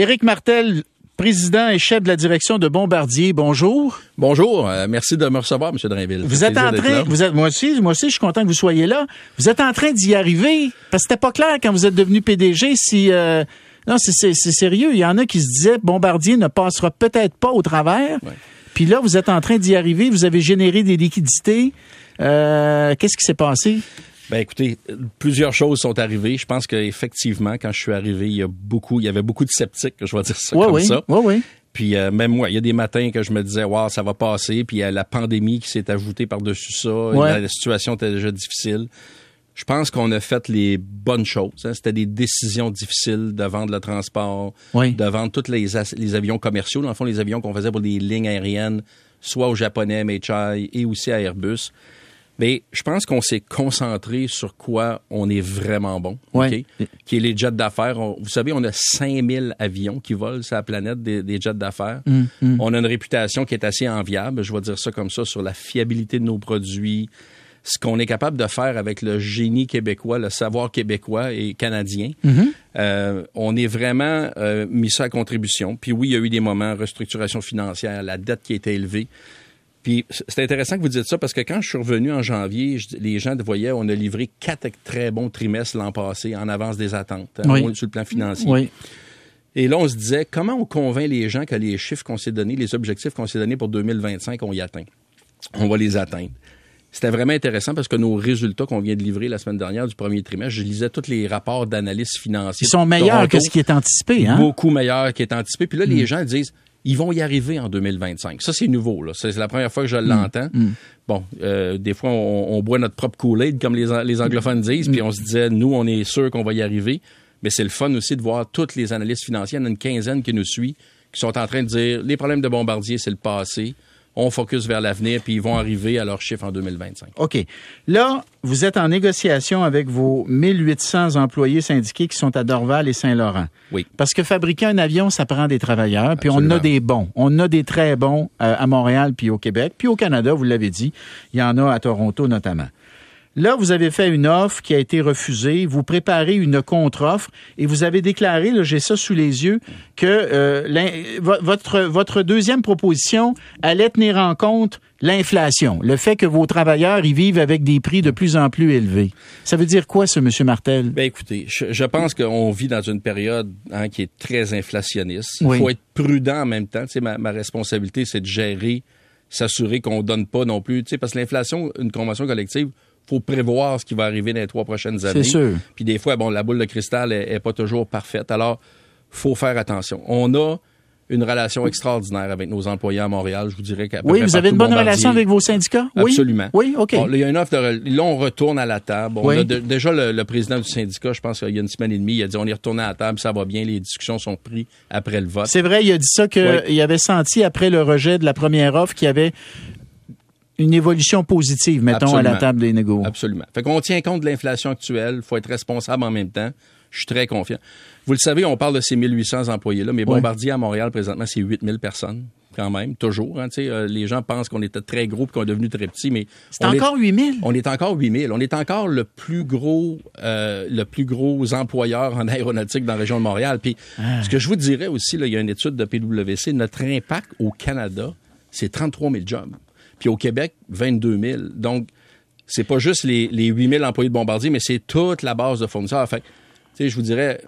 Éric Martel, président et chef de la direction de Bombardier. Bonjour. Bonjour. Euh, merci de me recevoir, M. Drainville. Vous êtes en train, vous êtes, moi aussi, moi aussi, je suis content que vous soyez là. Vous êtes en train d'y arriver parce que c'était pas clair quand vous êtes devenu PDG si. Euh, non, c'est sérieux. Il y en a qui se disaient Bombardier ne passera peut-être pas au travers. Puis là, vous êtes en train d'y arriver. Vous avez généré des liquidités. Euh, Qu'est-ce qui s'est passé? Ben écoutez, plusieurs choses sont arrivées. Je pense qu'effectivement, quand je suis arrivé, il y a beaucoup, il y avait beaucoup de sceptiques, je vais dire ça comme oui, ça. Oui, oui. Puis euh, même moi, il y a des matins que je me disais, wow, ça va passer. Puis il y a la pandémie qui s'est ajoutée par-dessus ça. La, situation était déjà difficile. Je pense qu'on a fait les bonnes choses. Hein. C'était des décisions difficiles de vendre le transport, de vendre tous les, les avions commerciaux, dans le fond, les avions qu'on faisait pour des lignes aériennes, soit au japonais, MHI, et aussi à Airbus. Mais je pense qu'on s'est concentré sur quoi on est vraiment bon, qui est les jets d'affaires. Vous savez, on a 5000 avions qui volent sur la planète des, jets d'affaires. Hum, hum. On a une réputation qui est assez enviable, je vais dire ça comme ça, sur la fiabilité de nos produits, ce qu'on est capable de faire avec le génie québécois, le savoir québécois et canadien. Hum, Euh, on est vraiment euh, mis ça à contribution. Puis oui, il y a eu des moments, restructuration financière, la dette qui était élevée. Puis c'est intéressant que vous dites ça parce que quand je suis revenu en janvier, les gens voyaient, on a livré quatre très bons trimestres l'an passé en avance des attentes, hein, sur le plan financier. Oui. Et là, on se disait, comment on convainc les gens que les chiffres qu'on s'est donnés, les objectifs qu'on s'est donnés pour 2025, on y atteint? On va les atteindre. C'était vraiment intéressant parce que nos résultats qu'on vient de livrer la semaine dernière du premier trimestre, je lisais tous les rapports d'analyse financiers. Ils sont meilleurs que ce qui est anticipé, hein? Beaucoup meilleurs qui est anticipé. Puis là, les gens disent, ils vont y arriver en 2025. Ça, c'est nouveau. Là. C'est la première fois que je l'entends. Bon, euh, des fois, on, on, boit notre propre Kool-Aid, comme les, les anglophones disent, puis on se disait, nous, on est sûr qu'on va y arriver. Mais c'est le fun aussi de voir toutes les analystes financiers. Il y en a une quinzaine qui nous suit, qui sont en train de dire, les problèmes de Bombardier, c'est le passé on focus vers l'avenir, puis ils vont arriver à leur chiffre en 2025. OK. Là, vous êtes en négociation avec vos 1800 employés syndiqués qui sont à Dorval et Saint-Laurent. Oui. Parce que fabriquer un avion, ça prend des travailleurs, puis on a des bons. On a des très bons euh, à Montréal puis au Québec, puis au Canada, vous l'avez dit. Il y en a à Toronto notamment. Là, vous avez fait une offre qui a été refusée. Vous préparez une contre-offre et vous avez déclaré, là, j'ai ça sous les yeux, que euh, votre, votre deuxième proposition allait tenir en compte l'inflation, le fait que vos travailleurs y vivent avec des prix de plus en plus élevés. Ça veut dire quoi, ce Monsieur Martel? Ben écoutez, je, je pense qu'on vit dans une période hein, qui est très inflationniste. Il faut être prudent en même temps. Tu sais, ma, ma responsabilité, c'est de gérer, s'assurer qu'on donne pas non plus. Tu sais, parce que l'inflation, une convention collective, faut prévoir ce qui va arriver dans les trois prochaines années. C'est sûr. Puis des fois, bon, la boule de cristal est, est pas toujours parfaite. Alors, faut faire attention. On a une relation extraordinaire avec nos employés à Montréal, je vous dirais qu'à Oui, vous avez une bonne relation avec vos syndicats? Absolument. Oui, OK. Bon, là, il y a une offre de... Là, on retourne à la table. On a de... déjà, le, le, président du syndicat, je pense qu'il y a une semaine et demie, il a dit on est retourné à la table, ça va bien, les discussions sont prises après le vote. C'est vrai, il a dit ça qu'il oui. avait senti après le rejet de la première offre qu'il y avait une évolution positive, mettons, Absolument. à la table des négociations. Absolument. Fait qu'on tient compte de l'inflation actuelle, il faut être responsable en même temps. Je suis très confiant. Vous le savez, on parle de ces 1800 employés-là, mais Bombardier à Montréal, présentement, c'est 8000 personnes quand même, toujours. Hein, euh, les gens pensent qu'on était très gros et qu'on est devenu très petit, mais... C'est encore 8000? On est encore 8000. On est encore le plus gros euh, le plus gros employeur en aéronautique dans la région de Montréal. Puis, ah. ce que je vous dirais aussi, là, il y a une étude de PwC, notre impact au Canada, c'est 33 000 jobs. Puis au Québec, 22 000. Donc, c'est pas juste les, les 8 000 employés de Bombardier, mais c'est toute la base de fournisseurs. Fait je vous dirais,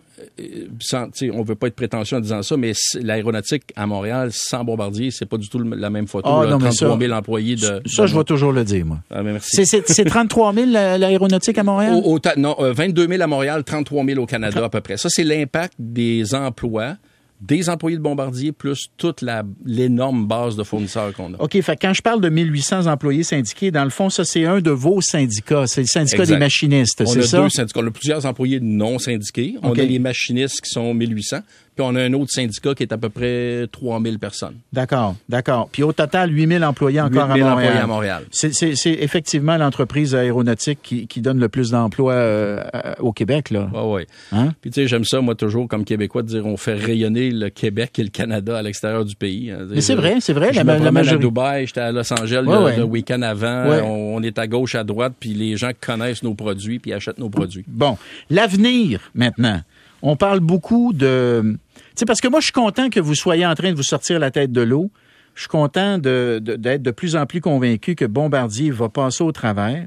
sans, on veut pas être prétentieux en disant ça, mais l'aéronautique à Montréal, sans Bombardier, c'est pas du tout la même photo. Oh, là, non, 33 000 ça, employés de... Ça, de je vais toujours le dire, moi. Ah, merci. C'est 33 000 l'aéronautique à Montréal? Au, au, non, euh, 22 000 à Montréal, 33 000 au Canada à peu près. Ça, c'est l'impact des emplois des employés de Bombardier plus toute l'énorme base de fournisseurs qu'on a. OK, fait quand je parle de 1800 employés syndiqués, dans le fond, ça, c'est un de vos syndicats. C'est le syndicat exact. des machinistes, c'est ça? On a deux syndicats. On a plusieurs employés non syndiqués. On okay. a les machinistes qui sont 1800. Puis on a un autre syndicat qui est à peu près 3000 personnes. D'accord, d'accord. Puis au total, 8000 employés encore 8 000 à Montréal. employés à Montréal. C'est effectivement l'entreprise aéronautique qui, qui, donne le plus d'emplois euh, au Québec, là. Ah oui. Hein? Puis tu sais, j'aime ça, moi, toujours, comme Québécois, de dire on fait rayonner le Québec et le Canada à l'extérieur du pays. Mais c'est vrai, c'est vrai. Je la, me la majorité. à Dubaï, j'étais à Los Angeles ouais, le, ouais. le week-end avant. Ouais. On, on, est à gauche, à droite, puis les gens connaissent nos produits, puis achètent nos produits. Bon, l'avenir, maintenant. On parle beaucoup de sais, parce que moi, je suis content que vous soyez en train de vous sortir la tête de l'eau. Je suis content d'être de, de, de, plus en plus convaincu que Bombardier va passer au travers.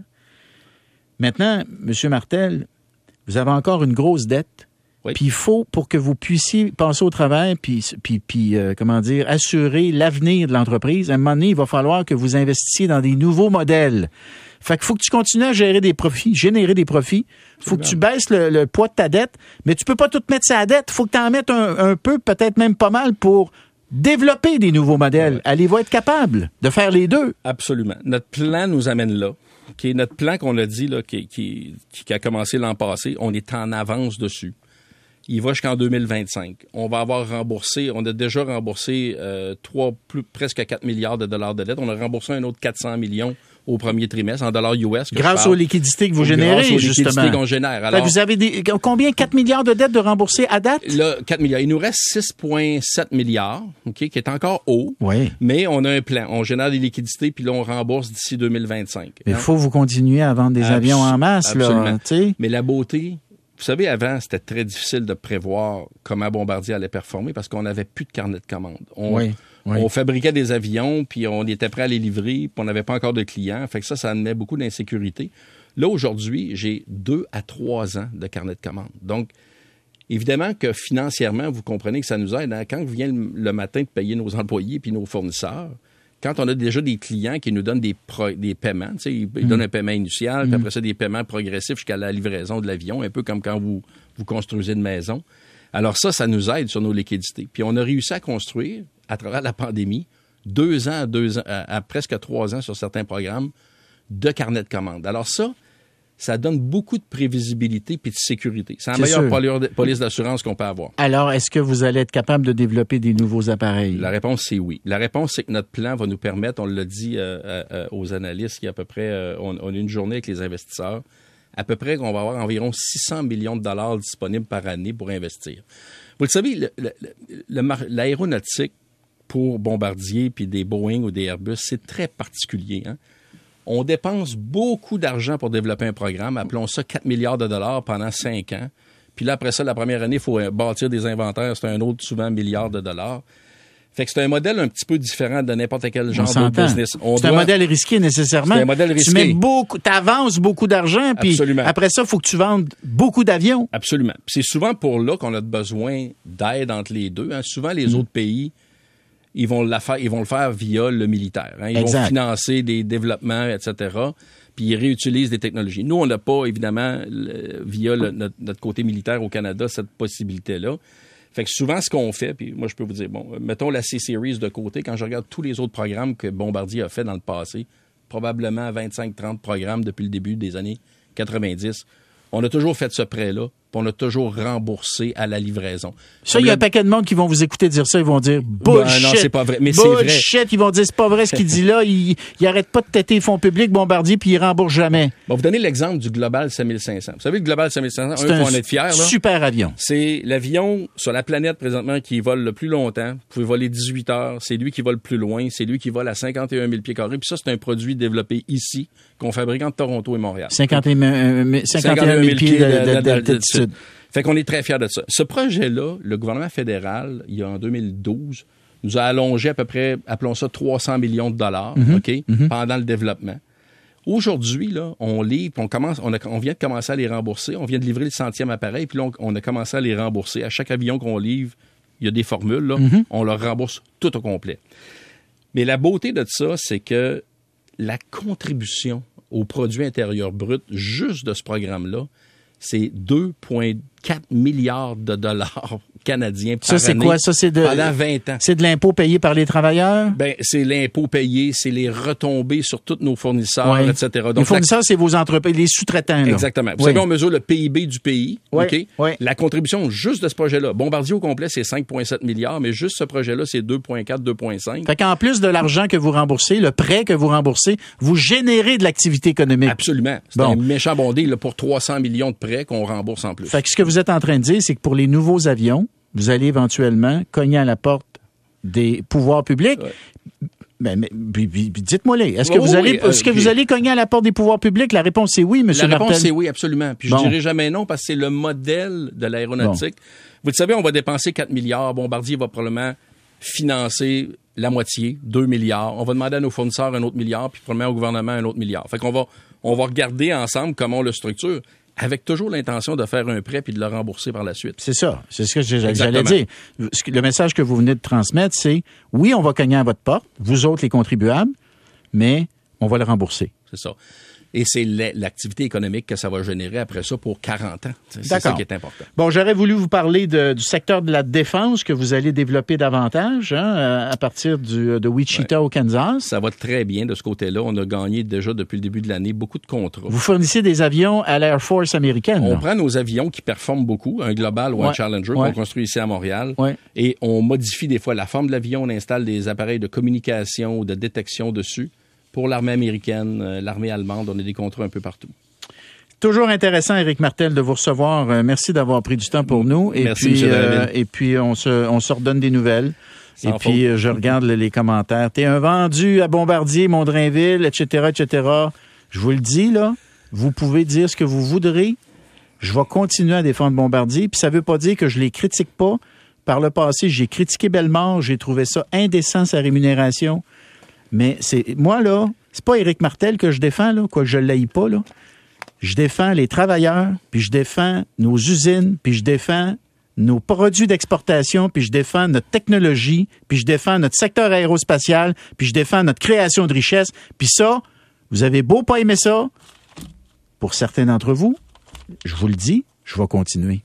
Maintenant, M. Martel, vous avez encore une grosse dette. Puis il faut, pour que vous puissiez passer au travers, puis, puis, puis euh, comment dire, assurer l'avenir de l'entreprise, à un moment donné, il va falloir que vous investissiez dans des nouveaux modèles. Fait qu'il faut que tu continues à gérer des profits, générer des profits. faut que tu baisses le, poids de ta dette, mais tu peux pas tout mettre sa dette. faut que tu en mettes un, peu, peut-être même pas mal, pour développer des nouveaux modèles. Allez-vous être capable de faire les deux? Absolument. Notre plan nous amène là. Notre plan qu'on a dit, là, qui, qui, qui a commencé l'an passé, on est en avance dessus il va jusqu'en 2025. On va avoir remboursé, on a déjà remboursé euh, plus, presque 4 milliards de dollars de dette. On a remboursé un autre 400 millions au premier trimestre en dollars US. Grâce aux liquidités que vous générez, grâce aux liquidités qu'on génère. Alors, vous avez des, combien? 4 milliards de dettes de rembourser à date? Là, 4 milliards. Il nous reste 6,7 milliards, OK, qui est encore haut. Oui. Mais on a un plan. On génère des liquidités, puis là, on rembourse d'ici 2025. Il hein? faut vous continuer à vendre des avions en masse, absolument. là. Mais la beauté, vous savez, avant, c'était très difficile de prévoir comment Bombardier allait performer parce qu'on n'avait plus de carnet de commandes. On, on fabriquait des avions, puis on était prêt à les livrer, puis on n'avait pas encore de clients. Fait que ça, ça amenait beaucoup d'insécurité. Là, aujourd'hui, j'ai deux à trois ans de carnet de commandes. Donc, évidemment que financièrement, vous comprenez que ça nous aide. Hein. Quand vient le matin de payer nos employés puis nos fournisseurs, quand on a déjà des clients qui nous donnent des, des paiements, ils, ils donnent un paiement initial, puis mm. après ça, des paiements progressifs jusqu'à la livraison de l'avion, un peu comme quand vous, vous construisez une maison. Alors ça, ça nous aide sur nos liquidités. Puis on a réussi à construire, à travers la pandémie, deux ans, deux ans, à presque trois ans sur certains programmes, de carnet de commandes. Alors ça, ça donne beaucoup de prévisibilité puis de sécurité. C'est la meilleure police d'assurance qu'on peut avoir. Alors, est-ce que vous allez être capable de développer des nouveaux appareils? La réponse, c'est oui. La réponse, c'est que notre plan va nous permettre, on l'a dit euh, euh, euh, aux analystes, qui à peu près, on, a une journée avec les investisseurs, à peu près qu'on va avoir environ 600 millions de dollars disponibles par année pour investir. Vous le savez, l'aéronautique pour Bombardier puis des Boeing ou des Airbus, c'est très particulier. Hein? on dépense beaucoup d'argent pour développer un programme, appelons ça 4 milliards de dollars pendant 5 ans. Puis là, après ça, la première année, il faut bâtir des inventaires, c'est un autre souvent milliard de dollars. Fait que c'est un modèle un petit peu différent de n'importe quel genre de business. C'est un modèle risqué nécessairement. C'est un modèle risqué. Tu mets beaucoup, avances beaucoup d'argent, puis après ça, il faut que tu vendes beaucoup d'avions. Absolument. C'est souvent pour là qu'on a besoin d'aide entre les deux. Hein. Souvent, les mm. autres pays ils vont, la faire, ils vont le faire via le militaire. Hein. Ils vont financer des développements, etc. Puis ils réutilisent des technologies. Nous, on n'a pas, évidemment, via notre, côté militaire au Canada, cette possibilité-là. Fait que souvent, ce qu'on fait, puis moi, je peux vous dire, bon, mettons la C-Series de côté, quand je regarde tous les autres programmes que Bombardier a fait dans le passé, probablement 25-30 programmes depuis le début des années 90, on a toujours fait ce prêt-là on a toujours remboursé à la livraison. Ça, il y a un paquet de monde qui vont vous écouter dire ça, ils vont dire bullshit. Ben non, c'est pas vrai, mais c'est vrai. ils vont dire c'est pas vrai ce qu'il dit là, il, il arrête pas de têter les fonds publics, Bombardier, puis il rembourse jamais. Bon, vous donnez l'exemple du Global 5500. Vous savez, le Global 5500, c'est un, faut en être fier. super avion. C'est l'avion sur la planète présentement qui vole le plus longtemps. Vous pouvez voler 18 heures. C'est lui qui vole le plus loin. C'est lui qui vole à 51 000 pieds carrés. Puis ça, c'est un produit développé ici, qu'on fabrique entre Toronto et Montréal. 51, 51 000 pieds d'altitude. Fait qu'on est très fiers de ça. Ce projet-là, le gouvernement fédéral, il y a en 2012, nous a allongé à peu près, appelons ça 300 millions de dollars, mhm. OK, mhm. pendant le développement. Aujourd'hui, là, on livre, on commence, on, on, vient de commencer à les rembourser. On vient de livrer le centième appareil, puis là, on, a commencé à les rembourser. À chaque avion qu'on livre, il y a des formules, là, mhm. on leur rembourse tout au complet. Mais la beauté de ça, c'est que la contribution au produit intérieur brut juste de ce programme-là, c'est 2,4 milliards de dollars canadiens par Ça, c'est quoi? Ça, c'est de, pendant 20 ans. C'est de l'impôt payé par les travailleurs? Ben, c'est l'impôt payé, c'est les retombées sur tous nos fournisseurs, etc. Donc, les fournisseurs, c'est vos entreprises, les sous-traitants. Exactement. Vous savez, on mesure le PIB du pays. OK? La contribution juste de ce projet-là. Bombardier au complet, c'est 5,7 milliards, mais juste ce projet-là, c'est 2,4, 2,5. Fait qu'en plus de l'argent que vous remboursez, le prêt que vous remboursez, vous générez de l'activité économique. Absolument. C'est un méchant bondé là, pour 300 millions de prêts qu'on rembourse en plus. Fait que ce que vous êtes en train dire, c'est que pour les nouveaux avions, vous allez éventuellement cogner à la porte des pouvoirs publics. Ben, mais, dites-moi les. Est-ce que vous allez, est-ce que vous allez cogner à la porte des pouvoirs publics? La réponse est oui, Monsieur La réponse est oui, absolument. Puis je dirais jamais non parce que c'est le modèle de l'aéronautique. Vous le savez, on va dépenser 4 milliards. Bombardier va probablement financer la moitié, 2 milliards. On va demander à nos fournisseurs un autre milliard, puis probablement au gouvernement un autre milliard. Fait qu'on va, on va regarder ensemble comment on le structure avec toujours l'intention de faire un prêt puis de le rembourser par la suite. C'est ça. C'est ce que j'allais dire. Le message que vous venez de transmettre, c'est oui, on va cogner à votre porte, vous autres les contribuables, mais on va le rembourser. C'est ça et c'est l'activité économique que ça va générer après ça pour 40 ans. C'est ça qui est important. Bon, j'aurais voulu vous parler du secteur de la défense que vous allez développer davantage hein, euh, à partir du, de Wichita au Kansas. Ça va très bien de ce côté-là. On a gagné déjà depuis le début de l'année beaucoup de contrats. Vous fournissez des avions à l'Air Force américaine. On prend nos avions qui performent beaucoup, un Global ou un Challenger qu'on construit ici à Montréal, et on modifie des fois la forme de l'avion, on installe des appareils de communication ou de détection dessus pour l'armée américaine, euh, l'armée allemande. On a des contrats un peu partout. Toujours intéressant, Éric Martel, de vous recevoir. Euh, merci d'avoir pris du temps pour nous. Et Merci, puis, euh, et puis on se, on se redonne des nouvelles. et puis je regarde les commentaires. T'es un vendu à Bombardier, Mondrinville, etc., etc. Je vous le dis là, vous pouvez dire ce que vous voudrez. Je vais continuer à défendre Bombardier. Puis ça veut pas dire que je les critique pas. Par le passé, j'ai critiqué Bellemare, j'ai trouvé ça indécent sa rémunération. Mais c'est moi, là, c'est pas Éric Martel que je défends, là, quoi je ne pas, là. Je défends les travailleurs, puis je défends nos usines, puis je défends nos produits d'exportation, puis je défends notre technologie, puis je défends notre secteur aérospatial, puis je défends notre création de richesse. Puis ça, vous avez beau pas aimer ça, pour certains d'entre vous, je vous le dis, je vais continuer.